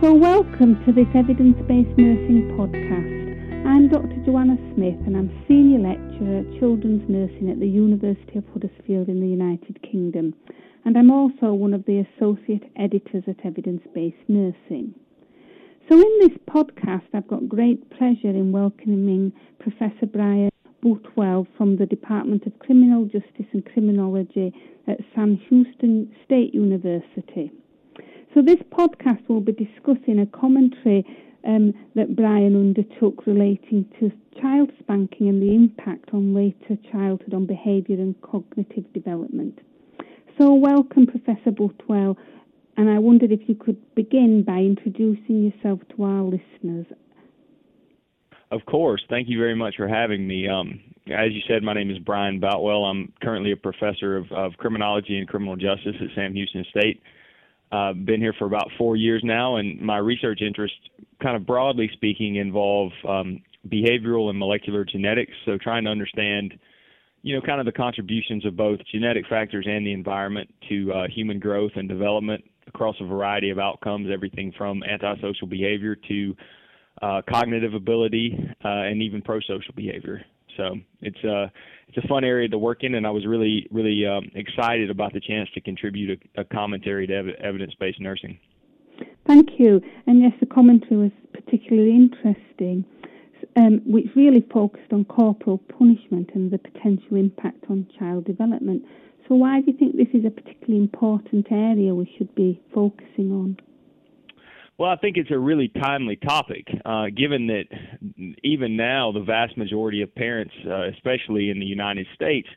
So, welcome to this evidence based nursing podcast. I'm Dr. Joanna Smith and I'm Senior Lecturer at Children's Nursing at the University of Huddersfield in the United Kingdom. And I'm also one of the Associate Editors at Evidence Based Nursing. So, in this podcast, I've got great pleasure in welcoming Professor Brian Boutwell from the Department of Criminal Justice and Criminology at Sam Houston State University. So, this podcast will be discussing a commentary um, that Brian undertook relating to child spanking and the impact on later childhood on behaviour and cognitive development. So, welcome, Professor Boutwell, and I wondered if you could begin by introducing yourself to our listeners. Of course. Thank you very much for having me. Um, as you said, my name is Brian Boutwell. I'm currently a professor of, of criminology and criminal justice at Sam Houston State. Uh, been here for about four years now, and my research interests, kind of broadly speaking, involve um, behavioral and molecular genetics. So trying to understand, you know, kind of the contributions of both genetic factors and the environment to uh, human growth and development across a variety of outcomes, everything from antisocial behavior to uh, cognitive ability uh, and even prosocial behavior. So it's a uh, it's a fun area to work in, and I was really really um, excited about the chance to contribute a, a commentary to ev- evidence-based nursing. Thank you, and yes, the commentary was particularly interesting, um, which really focused on corporal punishment and the potential impact on child development. So, why do you think this is a particularly important area we should be focusing on? Well, I think it's a really timely topic, uh, given that even now the vast majority of parents, uh, especially in the United States,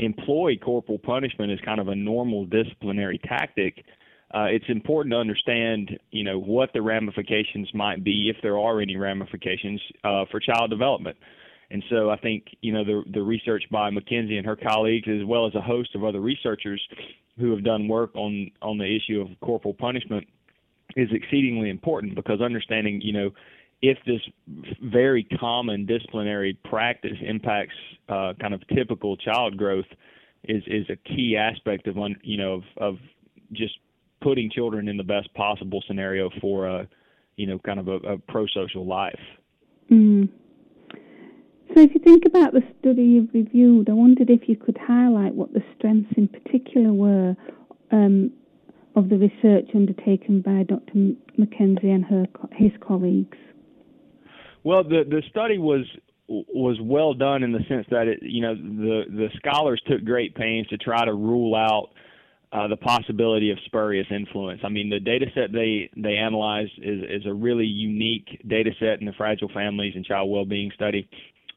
employ corporal punishment as kind of a normal disciplinary tactic. Uh, it's important to understand, you know, what the ramifications might be, if there are any ramifications, uh, for child development. And so I think, you know, the the research by MacKenzie and her colleagues, as well as a host of other researchers who have done work on on the issue of corporal punishment is exceedingly important because understanding, you know, if this very common disciplinary practice impacts uh, kind of typical child growth, is is a key aspect of you know of, of just putting children in the best possible scenario for a you know kind of a, a pro-social life. Mm. So, if you think about the study you've reviewed, I wondered if you could highlight what the strengths in particular were um, of the research undertaken by Dr. MacKenzie and her his colleagues? Well, the the study was was well done in the sense that it, you know the the scholars took great pains to try to rule out uh, the possibility of spurious influence. I mean, the data set they they analyzed is is a really unique data set in the fragile families and child well-being study.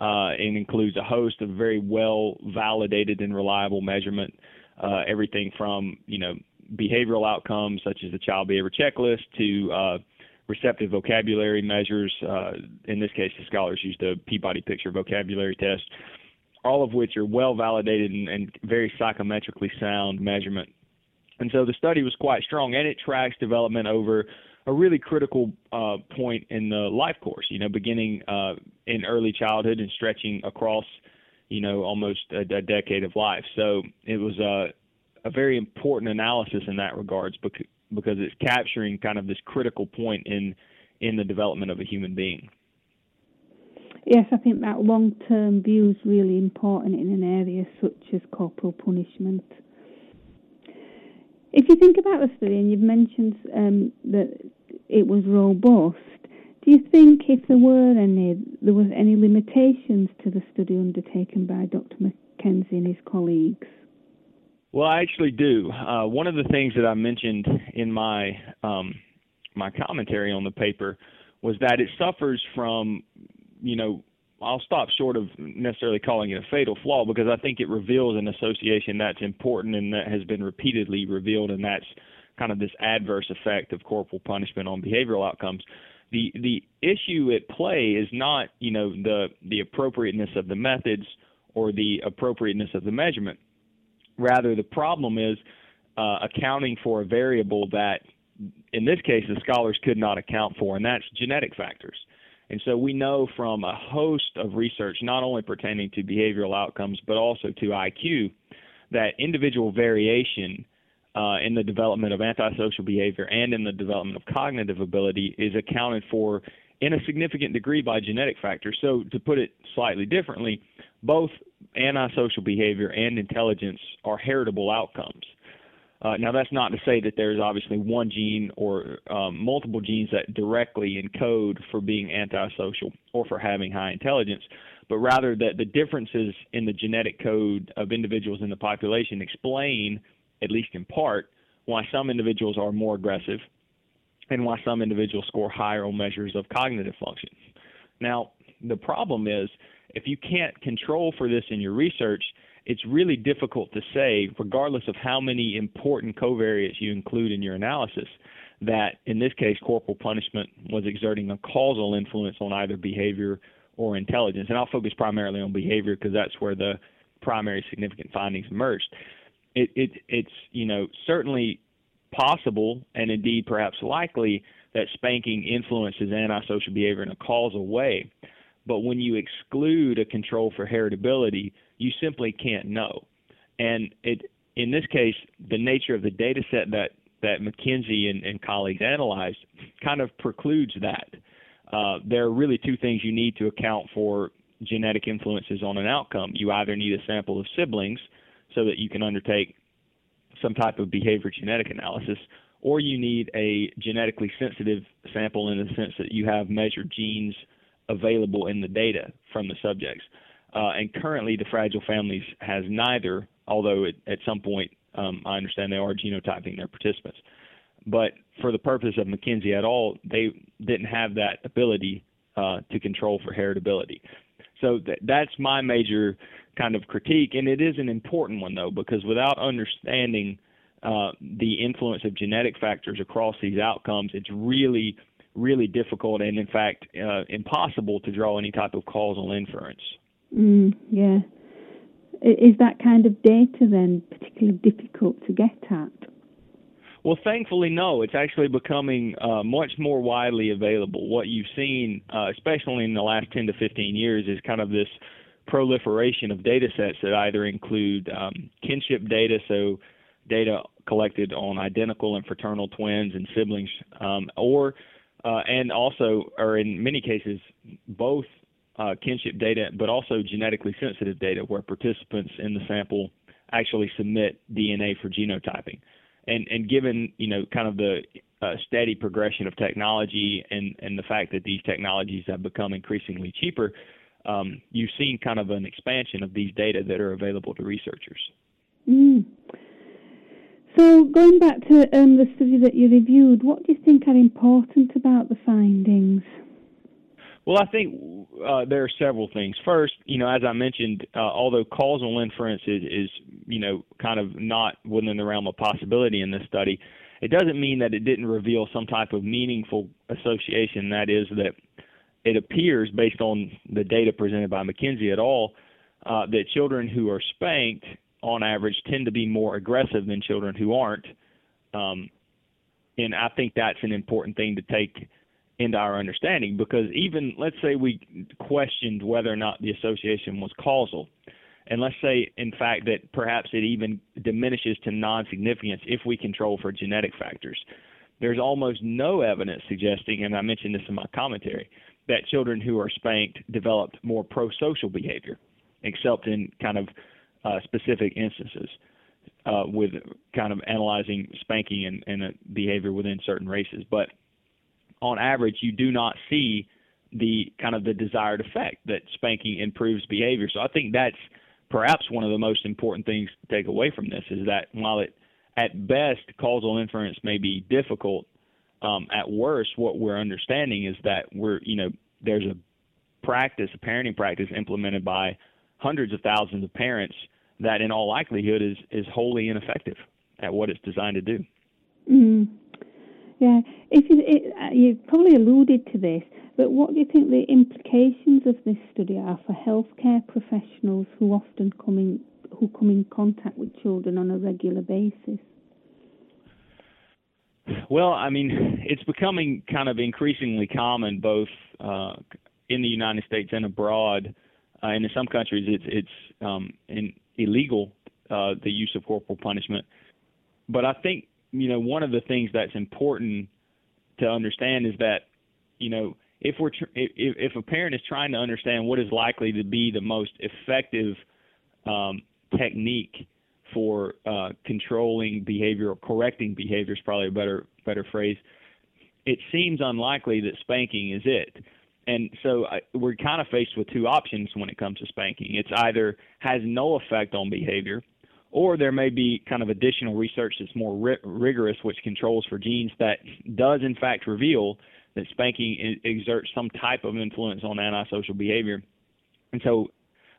Uh, and includes a host of very well validated and reliable measurement, uh, everything from you know behavioral outcomes such as the child behavior checklist to uh, receptive vocabulary measures. Uh, in this case, the scholars used the Peabody Picture vocabulary test, all of which are well validated and, and very psychometrically sound measurement. And so the study was quite strong, and it tracks development over a really critical uh, point in the life course. You know, beginning uh, in early childhood and stretching across, you know, almost a, a decade of life. So it was a uh, a very important analysis in that regards because because it's capturing kind of this critical point in in the development of a human being. Yes, I think that long term view is really important in an area such as corporal punishment. If you think about the study, and you've mentioned um, that it was robust, do you think if there were any, there was any limitations to the study undertaken by Dr. MacKenzie and his colleagues? Well, I actually do. Uh, one of the things that I mentioned in my um, my commentary on the paper was that it suffers from, you know, I'll stop short of necessarily calling it a fatal flaw because I think it reveals an association that's important and that has been repeatedly revealed, and that's kind of this adverse effect of corporal punishment on behavioral outcomes. The the issue at play is not, you know, the the appropriateness of the methods or the appropriateness of the measurement Rather, the problem is uh, accounting for a variable that, in this case, the scholars could not account for, and that's genetic factors. And so we know from a host of research, not only pertaining to behavioral outcomes, but also to IQ, that individual variation uh, in the development of antisocial behavior and in the development of cognitive ability is accounted for in a significant degree by genetic factors. So, to put it slightly differently, both antisocial behavior and intelligence are heritable outcomes. Uh, now, that's not to say that there's obviously one gene or um, multiple genes that directly encode for being antisocial or for having high intelligence, but rather that the differences in the genetic code of individuals in the population explain, at least in part, why some individuals are more aggressive and why some individuals score higher on measures of cognitive function. Now, the problem is if you can't control for this in your research, it's really difficult to say, regardless of how many important covariates you include in your analysis, that in this case, corporal punishment was exerting a causal influence on either behavior or intelligence. And I'll focus primarily on behavior because that's where the primary significant findings emerged. It, it, it's you know certainly possible and indeed perhaps likely that spanking influences antisocial behavior in a causal way. But when you exclude a control for heritability, you simply can't know. And it, in this case, the nature of the data set that, that MacKenzie and, and colleagues analyzed kind of precludes that. Uh, there are really two things you need to account for genetic influences on an outcome. You either need a sample of siblings so that you can undertake some type of behavior genetic analysis, or you need a genetically sensitive sample in the sense that you have measured genes available in the data from the subjects. Uh, and currently, the Fragile Families has neither, although it, at some point um, I understand they are genotyping their participants. But for the purpose of MacKenzie at all, they didn't have that ability uh, to control for heritability. So th- that's my major kind of critique, and it is an important one though because without understanding uh, the influence of genetic factors across these outcomes, it's really, really difficult and in fact uh, impossible to draw any type of causal inference. Mm, yeah. Is that kind of data then particularly difficult to get at? Well, thankfully, no. It's actually becoming uh, much more widely available. What you've seen, uh, especially in the last 10 to 15 years, is kind of this proliferation of data sets that either include um, kinship data, so data collected on identical and fraternal twins and siblings, um, or uh, and also, or in many cases, both uh, kinship data, but also genetically sensitive data where participants in the sample actually submit DNA for genotyping. And, and given you know kind of the uh, steady progression of technology and, and the fact that these technologies have become increasingly cheaper, um, you've seen kind of an expansion of these data that are available to researchers. Mm. So, going back to um, the study that you reviewed, what do you think are important about the findings? Well, I think uh, there are several things. First, you know, as I mentioned, uh, although causal inference is, is, you know, kind of not within the realm of possibility in this study, it doesn't mean that it didn't reveal some type of meaningful association. That is, that it appears, based on the data presented by MacKenzie et al., uh, that children who are spanked, on average, tend to be more aggressive than children who aren't. Um, and I think that's an important thing to take into our understanding because even let's say we questioned whether or not the association was causal, and let's say in fact that perhaps it even diminishes to non-significance if we control for genetic factors. There's almost no evidence suggesting, and I mentioned this in my commentary, that children who are spanked developed more pro-social behavior, except in kind of uh, specific instances. Uh, with kind of analyzing spanking and, and behavior within certain races, but on average, you do not see the kind of the desired effect that spanking improves behavior. So I think that's perhaps one of the most important things to take away from this is that while it at best causal inference may be difficult, um, at worst what we're understanding is that we're you know there's a practice, a parenting practice implemented by hundreds of thousands of parents that in all likelihood is is wholly ineffective at what it's designed to do. Mm. Yeah, if you, it, uh, you've probably alluded to this, but what do you think the implications of this study are for healthcare professionals who often come in who come in contact with children on a regular basis? Well, I mean, it's becoming kind of increasingly common both uh, in the United States and abroad. Uh, and in some countries, it's it's um, in, illegal uh, the use of corporal punishment but I think you know one of the things that's important to understand is that you know if we're tr- if, if a parent is trying to understand what is likely to be the most effective um, technique for uh, controlling behavior or correcting behavior is probably a better better phrase. It seems unlikely that spanking is it. And so I, we're kind of faced with two options when it comes to spanking. It's either has no effect on behavior, or there may be kind of additional research that's more ri- rigorous, which controls for genes that does in fact reveal that spanking exerts some type of influence on antisocial behavior. And so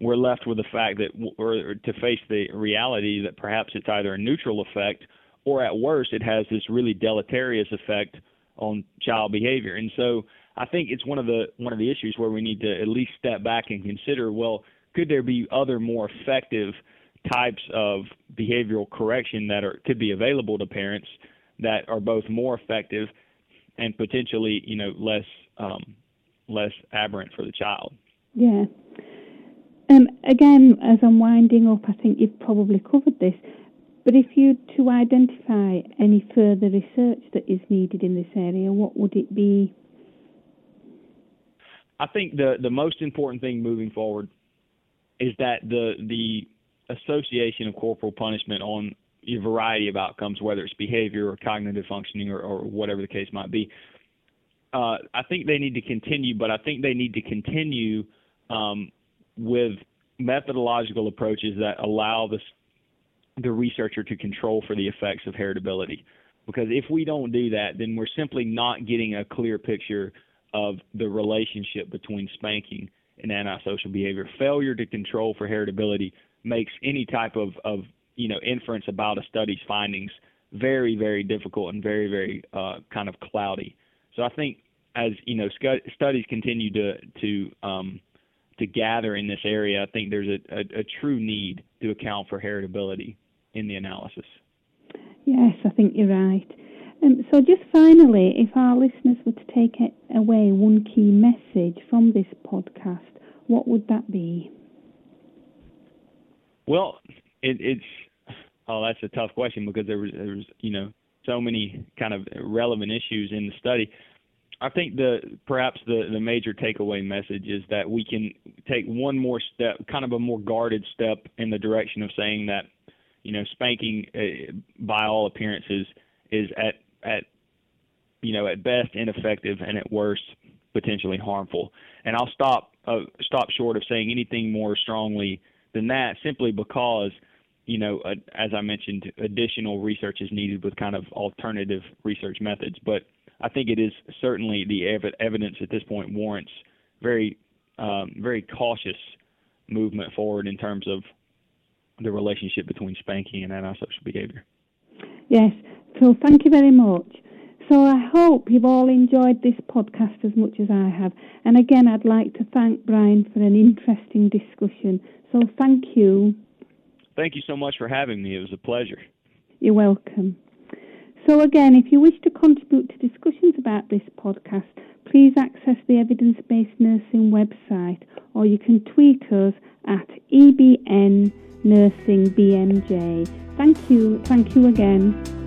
we're left with the fact that, or to face the reality that perhaps it's either a neutral effect or at worst it has this really deleterious effect on child behavior. And so I think it's one of the one of the issues where we need to at least step back and consider, well, could there be other more effective types of behavioral correction that are could be available to parents that are both more effective and potentially, you know, less um, less aberrant for the child. Yeah. Um, again, as I'm winding up, I think you've probably covered this. But if you to identify any further research that is needed in this area, what would it be? I think the the most important thing moving forward is that the the association of corporal punishment on a variety of outcomes, whether it's behavior or cognitive functioning or, or whatever the case might be. Uh, I think they need to continue, but I think they need to continue um, with methodological approaches that allow the the researcher to control for the effects of heritability. Because if we don't do that, then we're simply not getting a clear picture of the relationship between spanking and antisocial behavior. Failure to control for heritability makes any type of, of you know inference about a study's findings very very difficult and very very uh, kind of cloudy. So I think as you know studies continue to to um, to gather in this area, I think there's a, a, a true need to account for heritability in the analysis. Yes, I think you're right. Um, so, just finally, if our listeners were to take away one key message from this podcast, what would that be? Well, it, it's oh, that's a tough question because there was there was you know so many kind of relevant issues in the study. I think the perhaps the the major takeaway message is that we can take one more step, kind of a more guarded step in the direction of saying that, you know, spanking uh, by all appearances is at at you know at best ineffective and at worst potentially harmful. And I'll stop uh, stop short of saying anything more strongly than that, simply because you know, uh, as I mentioned, additional research is needed with kind of alternative research methods, but I think it is certainly the ev- evidence at this point warrants very, um, very cautious movement forward in terms of the relationship between spanking and antisocial behavior. Yes, so thank you very much. So I hope you've all enjoyed this podcast as much as I have. And again, I'd like to thank Brian for an interesting discussion. So thank you. Thank you so much for having me. It was a pleasure. You're welcome. So, again, if you wish to contribute to discussions about this podcast, please access the Evidence Based Nursing website or you can tweet us at EBN Nursing BMJ. Thank you. Thank you again.